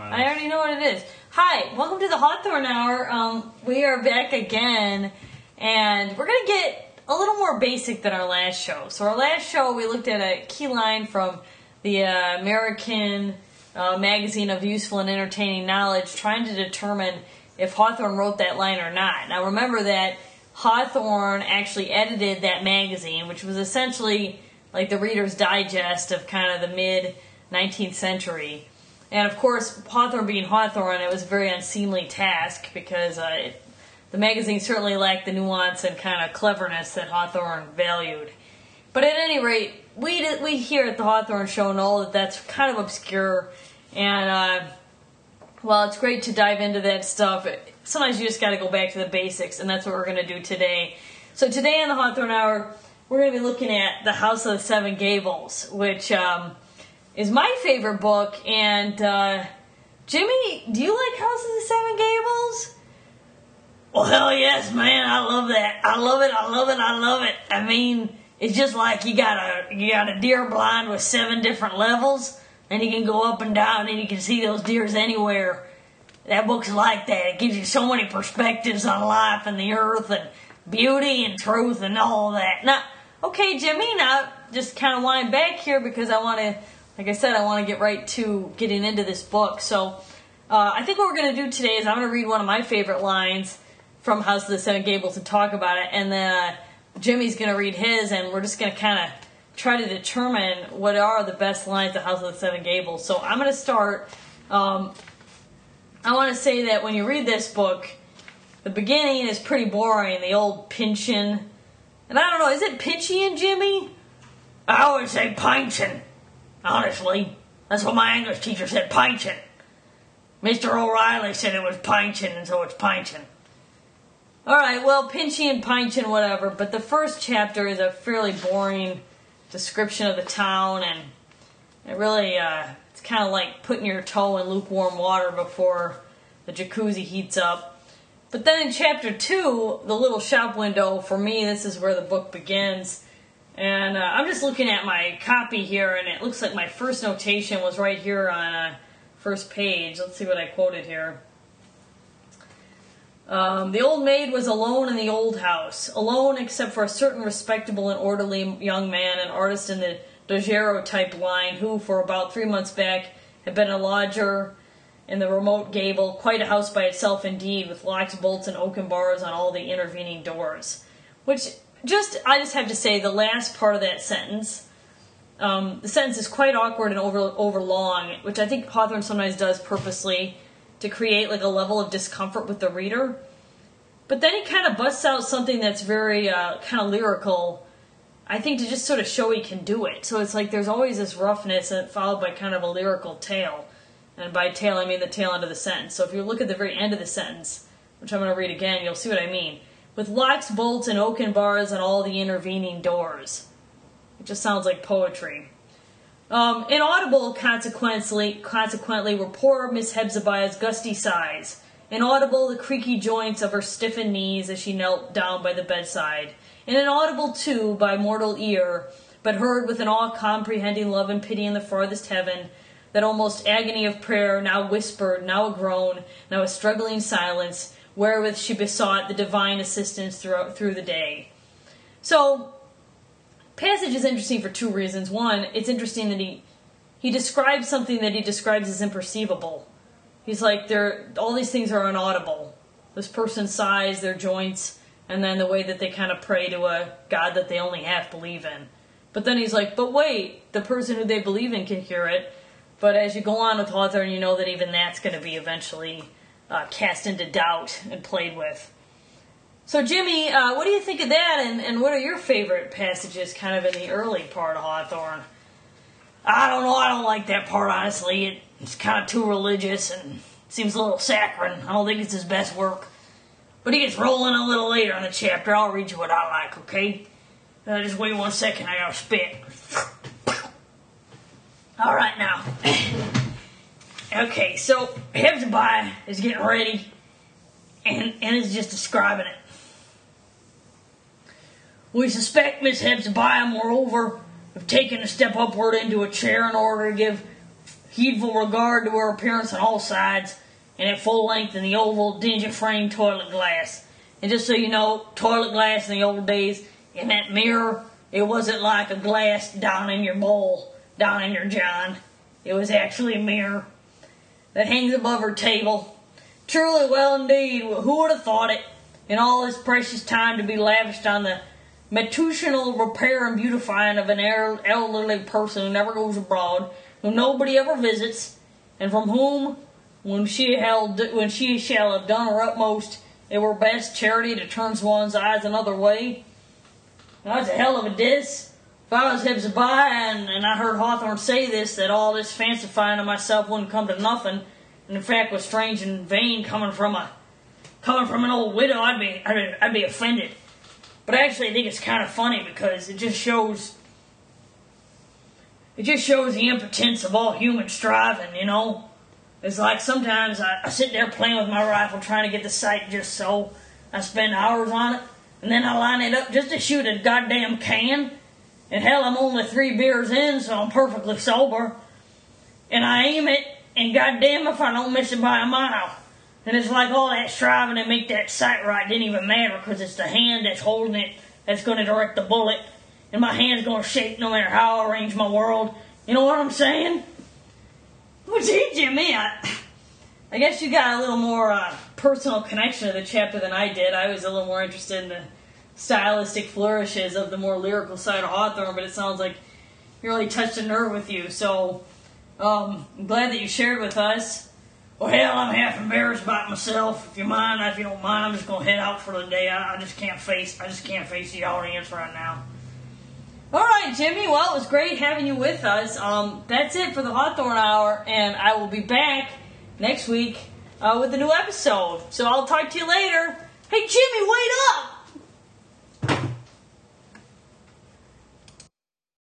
I already know what it is. Hi, welcome to the Hawthorne Hour. Um, we are back again, and we're to get a little more basic than our last show. So, our last show, we looked at a key line from the uh, American uh, Magazine of Useful and Entertaining Knowledge, trying to determine if Hawthorne wrote that line or not. Now, remember that Hawthorne actually edited that magazine, which was essentially like the Reader's Digest of kind of the mid 19th century. And of course, Hawthorne being Hawthorne, it was a very unseemly task because uh, it, the magazine certainly lacked the nuance and kind of cleverness that Hawthorne valued. But at any rate, we we here at the Hawthorne Show know that that's kind of obscure, and uh, well, it's great to dive into that stuff. Sometimes you just got to go back to the basics, and that's what we're going to do today. So today on the Hawthorne Hour, we're going to be looking at the House of the Seven Gables, which. Um, is my favorite book. And uh, Jimmy, do you like House of the Seven Gables? Well, hell yes, man! I love that. I love it. I love it. I love it. I mean, it's just like you got a you got a deer blind with seven different levels, and you can go up and down, and you can see those deers anywhere. That book's like that. It gives you so many perspectives on life and the earth and beauty and truth and all that. Now, okay, Jimmy, now just kind of wind back here because I want to like I said, I want to get right to getting into this book. So uh, I think what we're going to do today is I'm going to read one of my favorite lines from House of the Seven Gables and talk about it, and then uh, Jimmy's going to read his, and we're just going to kind of try to determine what are the best lines of House of the Seven Gables. So I'm going to start. Um, I want to say that when you read this book, the beginning is pretty boring. The old Pinchin, and I don't know, is it Pinchin, Jimmy? I always say Pinchin. Honestly, that's what my English teacher said, pinching. Mr. O'Reilly said it was pinching, and so it's pinching. Alright, well, pinchy and pinching, whatever, but the first chapter is a fairly boring description of the town, and it really, uh, it's kind of like putting your toe in lukewarm water before the jacuzzi heats up. But then in chapter two, the little shop window, for me, this is where the book begins and uh, I'm just looking at my copy here, and it looks like my first notation was right here on uh, first page. Let's see what I quoted here. Um, the old maid was alone in the old house, alone except for a certain respectable and orderly young man, an artist in the daguerreotype line, who, for about three months back, had been a lodger in the remote gable, quite a house by itself indeed, with locks, bolts, and oaken bars on all the intervening doors. Which just I just have to say the last part of that sentence. Um, the sentence is quite awkward and over over long, which I think Hawthorne sometimes does purposely to create like a level of discomfort with the reader. But then he kind of busts out something that's very uh, kind of lyrical. I think to just sort of show he can do it. So it's like there's always this roughness and followed by kind of a lyrical tail. And by tail I mean the tail end of the sentence. So if you look at the very end of the sentence, which I'm going to read again, you'll see what I mean with locks, bolts, and oaken bars on all the intervening doors. It just sounds like poetry. Um, inaudible, consequently, consequently, were poor Miss Hephzibah's gusty sighs. Inaudible, the creaky joints of her stiffened knees as she knelt down by the bedside. And inaudible, too, by mortal ear, but heard with an all-comprehending love and pity in the farthest heaven, that almost agony of prayer, now whispered, now a groan, now a struggling silence, wherewith she besought the divine assistance throughout through the day. So, passage is interesting for two reasons. One, it's interesting that he he describes something that he describes as imperceivable. He's like, there, all these things are inaudible. This person's sighs, their joints, and then the way that they kind of pray to a God that they only half believe in. But then he's like, but wait, the person who they believe in can hear it. But as you go on with Hawthorne, you know that even that's going to be eventually uh, cast into doubt and played with. So, Jimmy, uh, what do you think of that, and, and what are your favorite passages kind of in the early part of Hawthorne? I don't know, I don't like that part, honestly. It, it's kind of too religious and seems a little saccharine. I don't think it's his best work. But he gets rolling a little later in the chapter. I'll read you what I like, okay? Uh, just wait one second, I gotta spit. All right, now. Okay, so Hephzibah is getting ready and, and is just describing it. We suspect Miss Hephzibah, moreover, of taking a step upward into a chair in order to give heedful regard to her appearance on all sides, and at full length in the oval, dingy framed toilet glass. And just so you know, toilet glass in the old days, in that mirror, it wasn't like a glass down in your bowl, down in your john. It was actually a mirror that hangs above her table. Truly well indeed, who would have thought it? In all this precious time to be lavished on the matutinal repair and beautifying of an elderly person who never goes abroad, whom nobody ever visits, and from whom, when she held, when she shall have done her utmost, it were best charity to turn one's eyes another way. That's a hell of a diss. If I was Hephzibah and, and I heard Hawthorne say this, that all this fancifying of myself wouldn't come to nothing, and in fact was strange and vain coming from a coming from an old widow, I'd be I'd, I'd be offended. But actually, I think it's kind of funny because it just shows it just shows the impotence of all human striving. You know, it's like sometimes I, I sit there playing with my rifle, trying to get the sight just so. I spend hours on it, and then I line it up just to shoot a goddamn can. And hell, I'm only three beers in, so I'm perfectly sober. And I aim it, and goddamn if I don't miss it by a mile. And it's like all that striving to make that sight right didn't even matter because it's the hand that's holding it that's going to direct the bullet. And my hand's going to shake no matter how I arrange my world. You know what I'm saying? Well, gee, Jimmy, I, I guess you got a little more uh, personal connection to the chapter than I did. I was a little more interested in the stylistic flourishes of the more lyrical side of Hawthorne, but it sounds like you really touched a nerve with you. So um, I'm glad that you shared with us. Well, hell, I'm half embarrassed about myself. If you mind, if you don't mind, I'm just gonna head out for the day. I, I just can't face, I just can't face the audience right now. All right, Jimmy. Well, it was great having you with us. Um, that's it for the Hawthorne Hour, and I will be back next week uh, with a new episode. So I'll talk to you later. Hey, Jimmy, wait.